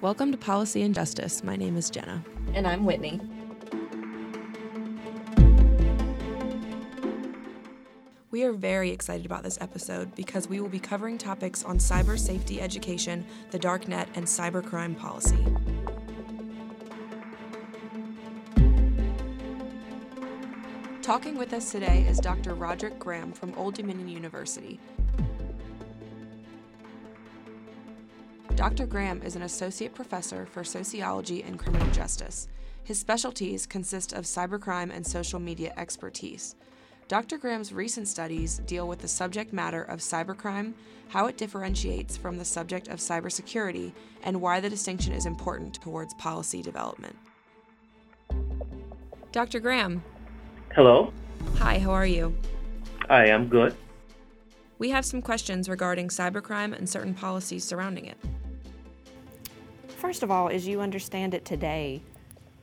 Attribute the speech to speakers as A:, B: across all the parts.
A: Welcome to Policy and Justice. My name is Jenna.
B: And I'm Whitney.
A: We are very excited about this episode because we will be covering topics on cyber safety education, the dark net, and cybercrime policy. Talking with us today is Dr. Roderick Graham from Old Dominion University. Dr. Graham is an associate professor for sociology and criminal justice. His specialties consist of cybercrime and social media expertise. Dr. Graham's recent studies deal with the subject matter of cybercrime, how it differentiates from the subject of cybersecurity, and why the distinction is important towards policy development. Dr. Graham,
C: Hello.
A: Hi, how are you?
C: I'm good.
A: We have some questions regarding cybercrime and certain policies surrounding it.
B: First of all, as you understand it today,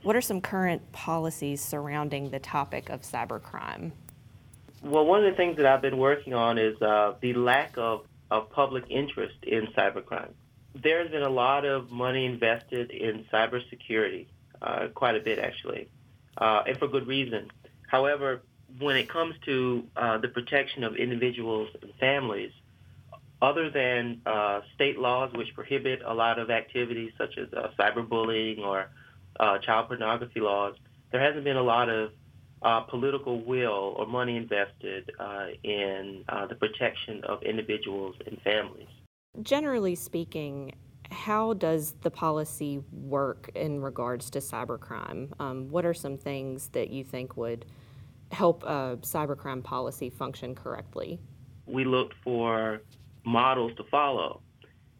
B: what are some current policies surrounding the topic of cybercrime?
C: Well, one of the things that I've been working on is uh, the lack of, of public interest in cybercrime. There's been a lot of money invested in cybersecurity, uh, quite a bit actually, uh, and for good reason. However, when it comes to uh, the protection of individuals and families, other than uh, state laws which prohibit a lot of activities such as uh, cyberbullying or uh, child pornography laws, there hasn't been a lot of uh, political will or money invested uh, in the protection of individuals and families.
B: Generally speaking, how does the policy work in regards to cybercrime? Um, what are some things that you think would help a cybercrime policy function correctly?
C: We looked for models to follow.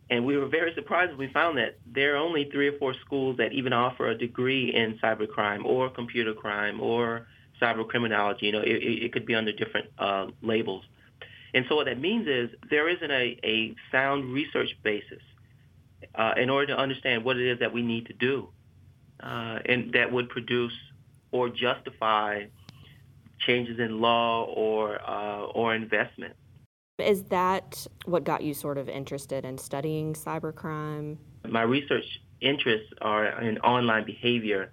C: And we were very surprised when we found that there are only three or four schools that even offer a degree in cybercrime or computer crime or cyber criminology. You know, it, it could be under different uh, labels. And so what that means is there isn't a, a sound research basis uh, in order to understand what it is that we need to do uh, and that would produce or justify changes in law or uh, or investment.
B: Is that what got you sort of interested in studying cybercrime?
C: My research interests are in online behavior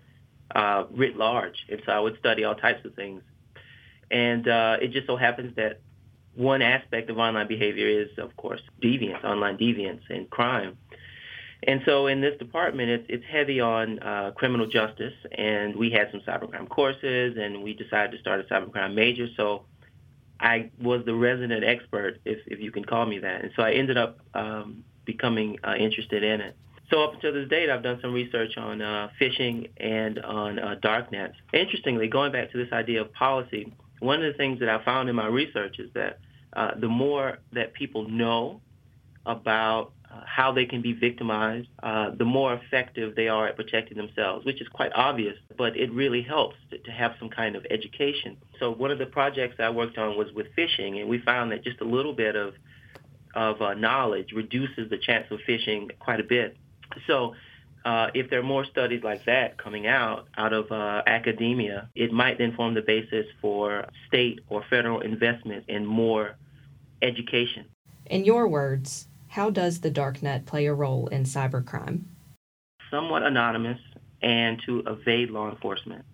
C: uh, writ large, and so I would study all types of things. And uh, it just so happens that one aspect of online behavior is, of course, deviance, online deviance, and crime. And so in this department, it's, it's heavy on uh, criminal justice, and we had some cybercrime courses, and we decided to start a cybercrime major. So I was the resident expert, if, if you can call me that. And so I ended up um, becoming uh, interested in it. So up until this date, I've done some research on uh, phishing and on uh, darknets. Interestingly, going back to this idea of policy, one of the things that I found in my research is that uh, the more that people know about how they can be victimized, uh, the more effective they are at protecting themselves, which is quite obvious, but it really helps to, to, have some kind of education. So one of the projects I worked on was with phishing, and we found that just a little bit of, of uh, knowledge reduces the chance of phishing quite a bit. So uh, if there are more studies like that coming out out of uh, academia, it might then form the basis for state or federal investment in more education.
B: In your words, how does the darknet play a role in cybercrime?
C: Somewhat anonymous and to evade law enforcement.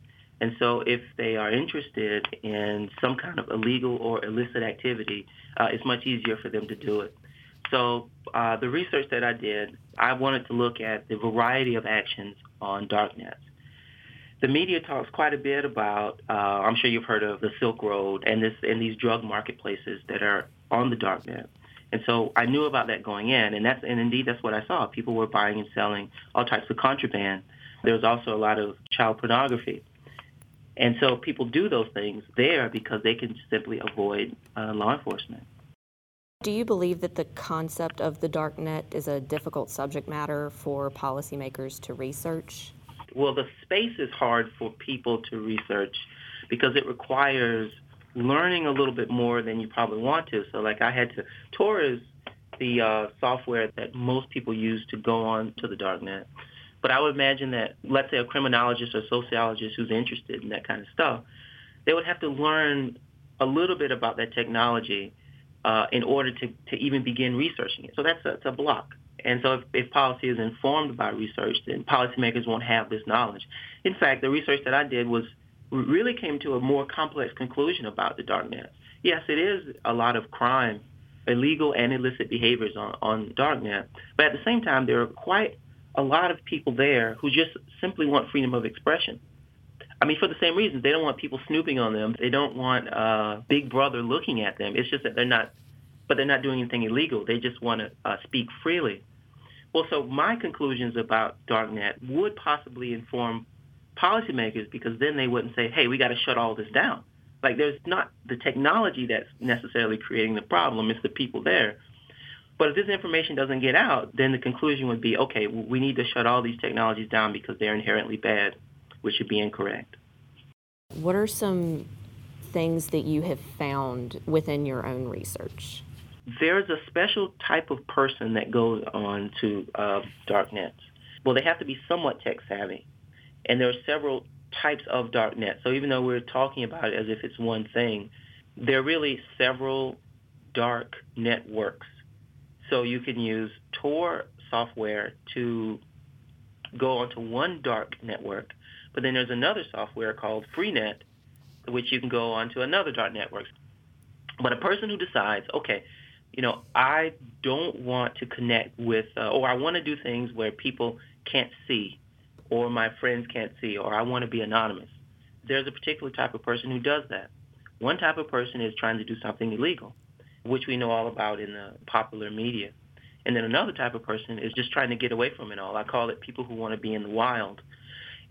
C: And so if they are interested in some kind of illegal or illicit activity, uh, it's much easier for them to do it. So uh, the research that I did, I wanted to look at the variety of actions on darknets. The media talks quite a bit about, uh, I'm sure you've heard of the Silk Road and, this, and these drug marketplaces that are on the darknet. And so I knew about that going in, and that's and indeed that's what I saw. People were buying and selling all types of contraband. There was also a lot of child pornography, and so people do those things there because they can simply avoid uh, law enforcement.
B: Do you believe that the concept of the dark net is a difficult subject matter for policymakers to research?
C: Well, the space is hard for people to research because it requires learning a little bit more than you probably want to. So like I had to, Tor is the uh, software that most people use to go on to the darknet. But I would imagine that, let's say a criminologist or sociologist who's interested in that kind of stuff, they would have to learn a little bit about that technology uh, in order to, to even begin researching it. So that's a, that's a block. And so if, if policy is informed by research, then policymakers won't have this knowledge. In fact, the research that I did was really came to a more complex conclusion about the darknet. Yes, it is a lot of crime, illegal and illicit behaviors on, on darknet, but at the same time, there are quite a lot of people there who just simply want freedom of expression. I mean, for the same reasons, they don't want people snooping on them. They don't want uh, Big Brother looking at them. It's just that they're not, but they're not doing anything illegal. They just want to uh, speak freely. Well, so my conclusions about darknet would possibly inform policymakers because then they wouldn't say, "Hey, we got to shut all this down." Like, there's not the technology that's necessarily creating the problem; it's the people there. But if this information doesn't get out, then the conclusion would be, okay, we need to shut all these technologies down because they're inherently bad, which would be incorrect.
B: What are some things that you have found within your own research?
C: There's a special type of person that goes on to uh, darknets. Well, they have to be somewhat tech savvy. And there are several types of darknet. So even though we're talking about it as if it's one thing, there are really several dark networks so you can use Tor software to go onto one dark network, but then there's another software called Freenet, which you can go onto another dark network. But a person who decides, okay, you know, I don't want to connect with, uh, or I want to do things where people can't see, or my friends can't see, or I want to be anonymous. There's a particular type of person who does that. One type of person is trying to do something illegal which we know all about in the popular media. And then another type of person is just trying to get away from it all. I call it people who want to be in the wild.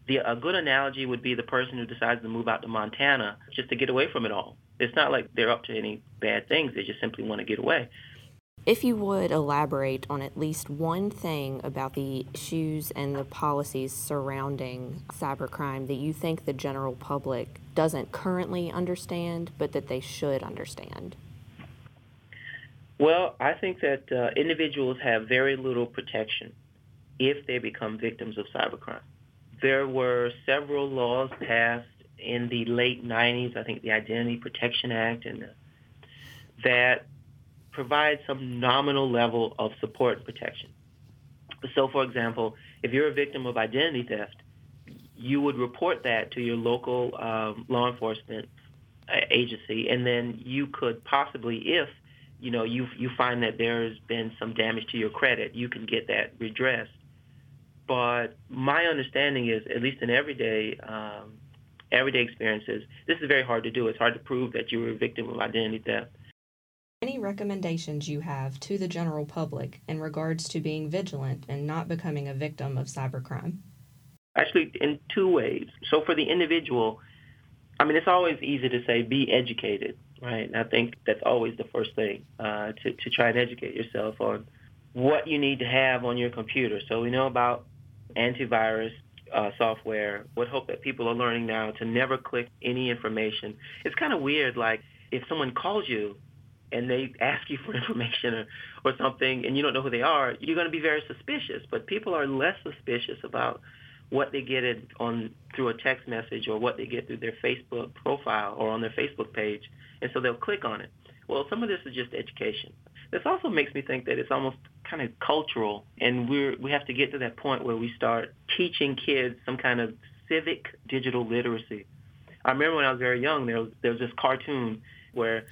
C: The, a good analogy would be the person who decides to move out to Montana just to get away from it all. It's not like they're up to any bad things. They just simply want to get away.
B: If you would elaborate on at least one thing about the issues and the policies surrounding cybercrime that you think the general public doesn't currently understand, but that they should understand.
C: Well, I think that uh, individuals have very little protection if they become victims of cybercrime. There were several laws passed in the late 90s, I think the Identity Protection Act, and uh, that provide some nominal level of support and protection. So, for example, if you're a victim of identity theft, you would report that to your local um, law enforcement uh, agency, and then you could possibly, if you know, you you find that there's been some damage to your credit, you can get that redressed. But my understanding is, at least in everyday um, everyday experiences, this is very hard to do. It's hard to prove that you were a victim of identity theft.
A: Any recommendations you have to the general public in regards to being vigilant and not becoming a victim of cybercrime?
C: Actually, in two ways. So for the individual, I mean, it's always easy to say be educated right? And I think that's always the first thing uh, to to try and educate yourself on what you need to have on your computer. So we know about antivirus uh, software. Would hope that people are learning now to never click any information. It's kind of weird, like if someone calls you and they ask you for information or, or something and you don't know who they are, you're going to be very suspicious. But people are less suspicious about what they get it on through a text message or what they get through their Facebook profile or on their Facebook page, and so they'll click on it. Well, some of this is just education. This also makes me think that it's almost kind of cultural, and we're we have to get to that point where we start teaching kids some kind of civic digital literacy. I remember when I was very young, there was there was this cartoon where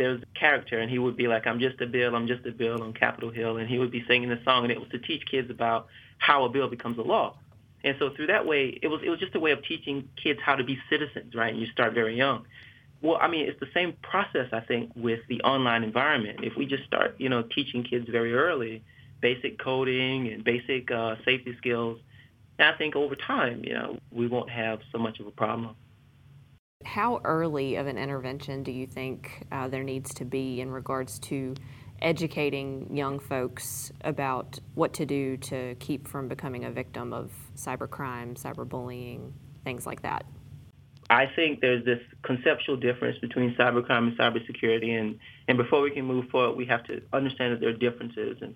C: there was a character, and he would be like, "I'm just a bill, I'm just a bill on Capitol Hill," and he would be singing the song, and it was to teach kids about how a bill becomes a law. And so through that way, it was it was just a way of teaching kids how to be citizens, right? And you start very young. Well, I mean, it's the same process, I think, with the online environment. If we just start, you know, teaching kids very early, basic coding and basic uh, safety skills, I think over time, you know, we won't have so much of a problem.
B: How early of an intervention do you think uh, there needs to be in regards to educating young folks about what to do to keep from becoming a victim of cybercrime, cyberbullying, things like that?
C: I think there's this conceptual difference between cybercrime and cybersecurity, and, and before we can move forward, we have to understand that there are differences and,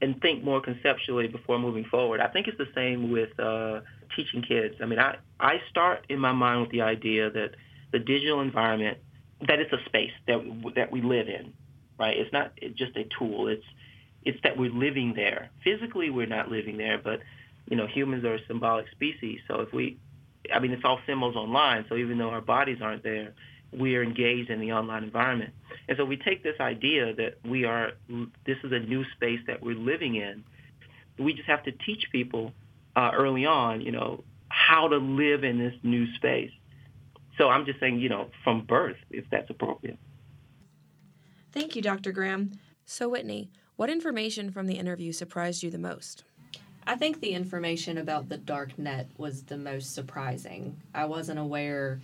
C: and think more conceptually before moving forward. I think it's the same with uh, teaching kids. I mean, I, I start in my mind with the idea that the digital environment, that it's a space that, that we live in, right? It's not just a tool. It's It's that we're living there. Physically, we're not living there, but you know, humans are a symbolic species. So if we, I mean, it's all symbols online. So even though our bodies aren't there, we are engaged in the online environment. And so we take this idea that we are, this is a new space that we're living in. We just have to teach people uh, early on, you know, how to live in this new space. So I'm just saying, you know, from birth, if that's appropriate.
A: Thank you, Dr. Graham. So, Whitney, what information from the interview surprised you the most?
B: I think the information about the dark net was the most surprising. I wasn't aware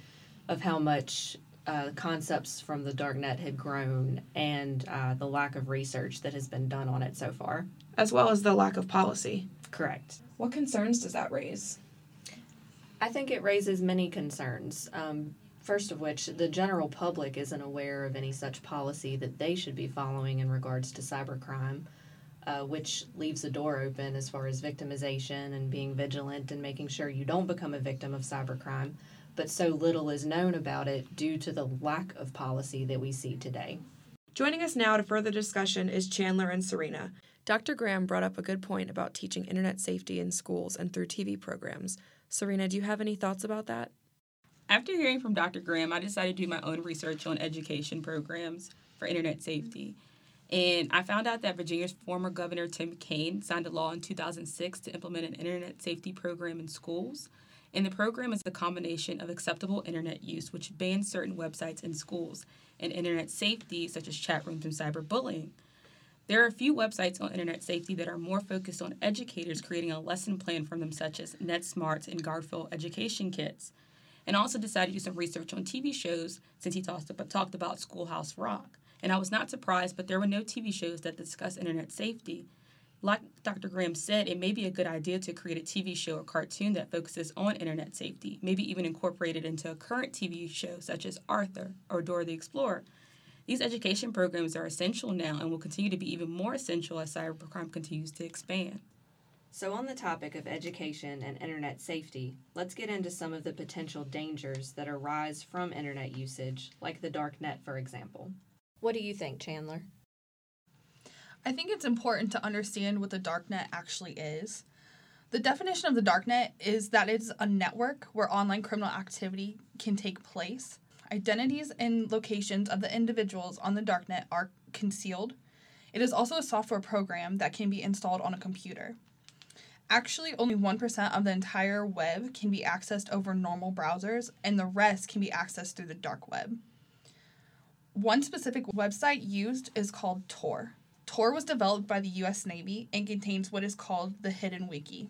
B: of how much uh, concepts from the dark net had grown and uh, the lack of research that has been done on it so far.
A: As well as the lack of policy.
B: Correct.
A: What concerns does that raise?
B: I think it raises many concerns. Um, first of which, the general public isn't aware of any such policy that they should be following in regards to cybercrime uh, which leaves the door open as far as victimization and being vigilant and making sure you don't become a victim of cybercrime. But so little is known about it due to the lack of policy that we see today.
A: Joining us now to further discussion is Chandler and Serena. Dr. Graham brought up a good point about teaching internet safety in schools and through TV programs. Serena, do you have any thoughts about that?
D: After hearing from Dr. Graham, I decided to do my own research on education programs for internet safety. And I found out that Virginia's former governor, Tim Kaine, signed a law in 2006 to implement an internet safety program in schools. And the program is a combination of acceptable internet use, which bans certain websites in schools, and internet safety, such as chat rooms and cyberbullying. There are a few websites on internet safety that are more focused on educators creating a lesson plan for them, such as NetSmartz and Garfield education kits. And also decided to do some research on TV shows since he talked about, talked about Schoolhouse Rock. And I was not surprised, but there were no TV shows that discuss internet safety. Like Dr. Graham said, it may be a good idea to create a TV show or cartoon that focuses on internet safety, maybe even incorporate it into a current TV show such as Arthur or Dora the Explorer. These education programs are essential now and will continue to be even more essential as cybercrime continues to expand.
B: So, on the topic of education and internet safety, let's get into some of the potential dangers that arise from internet usage, like the dark net, for example. What do you think, Chandler?
E: I think it's important to understand what the darknet actually is. The definition of the darknet is that it's a network where online criminal activity can take place. Identities and locations of the individuals on the darknet are concealed. It is also a software program that can be installed on a computer. Actually, only 1% of the entire web can be accessed over normal browsers, and the rest can be accessed through the dark web. One specific website used is called Tor. Tor was developed by the US Navy and contains what is called the Hidden Wiki.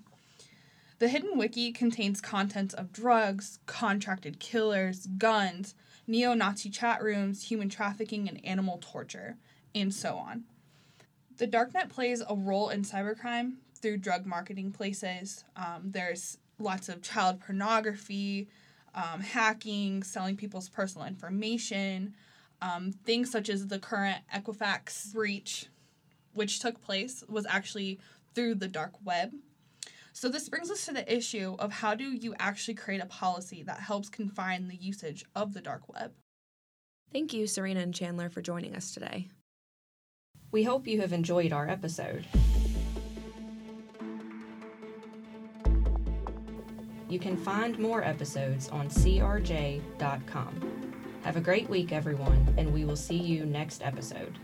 E: The Hidden Wiki contains contents of drugs, contracted killers, guns, neo Nazi chat rooms, human trafficking, and animal torture, and so on. The Darknet plays a role in cybercrime through drug marketing places. Um, there's lots of child pornography, um, hacking, selling people's personal information, um, things such as the current Equifax breach, which took place, was actually through the dark web. So, this brings us to the issue of how do you actually create a policy that helps confine the usage of the dark web?
A: Thank you, Serena and Chandler, for joining us today.
B: We hope you have enjoyed our episode. You can find more episodes on crj.com. Have a great week, everyone, and we will see you next episode.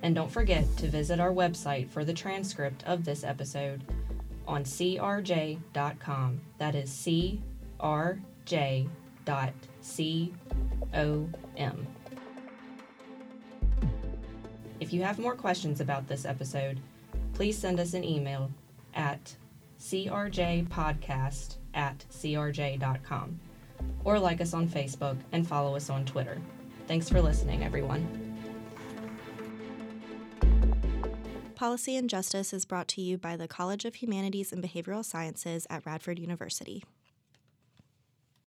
B: And don't forget to visit our website for the transcript of this episode on crj.com. That is C R J dot C O M. If you have more questions about this episode, please send us an email at crjpodcast at crj.com or like us on Facebook and follow us on Twitter. Thanks for listening, everyone.
F: Policy and Justice is brought to you by the College of Humanities and Behavioral Sciences at Radford University.